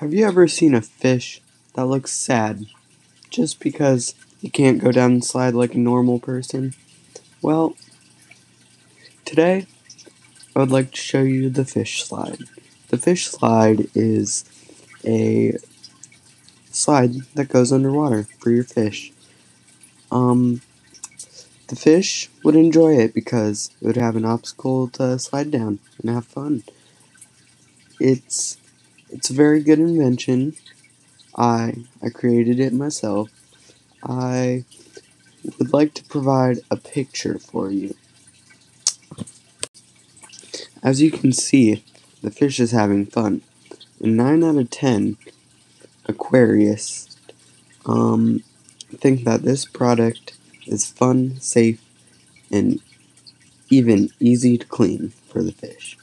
Have you ever seen a fish that looks sad just because he can't go down the slide like a normal person? Well, today I would like to show you the fish slide. The fish slide is a slide that goes underwater for your fish. Um, the fish would enjoy it because it would have an obstacle to slide down and have fun. It's it's a very good invention. I I created it myself. I would like to provide a picture for you. As you can see, the fish is having fun. And 9 out of 10 Aquarius um, think that this product is fun, safe, and even easy to clean for the fish.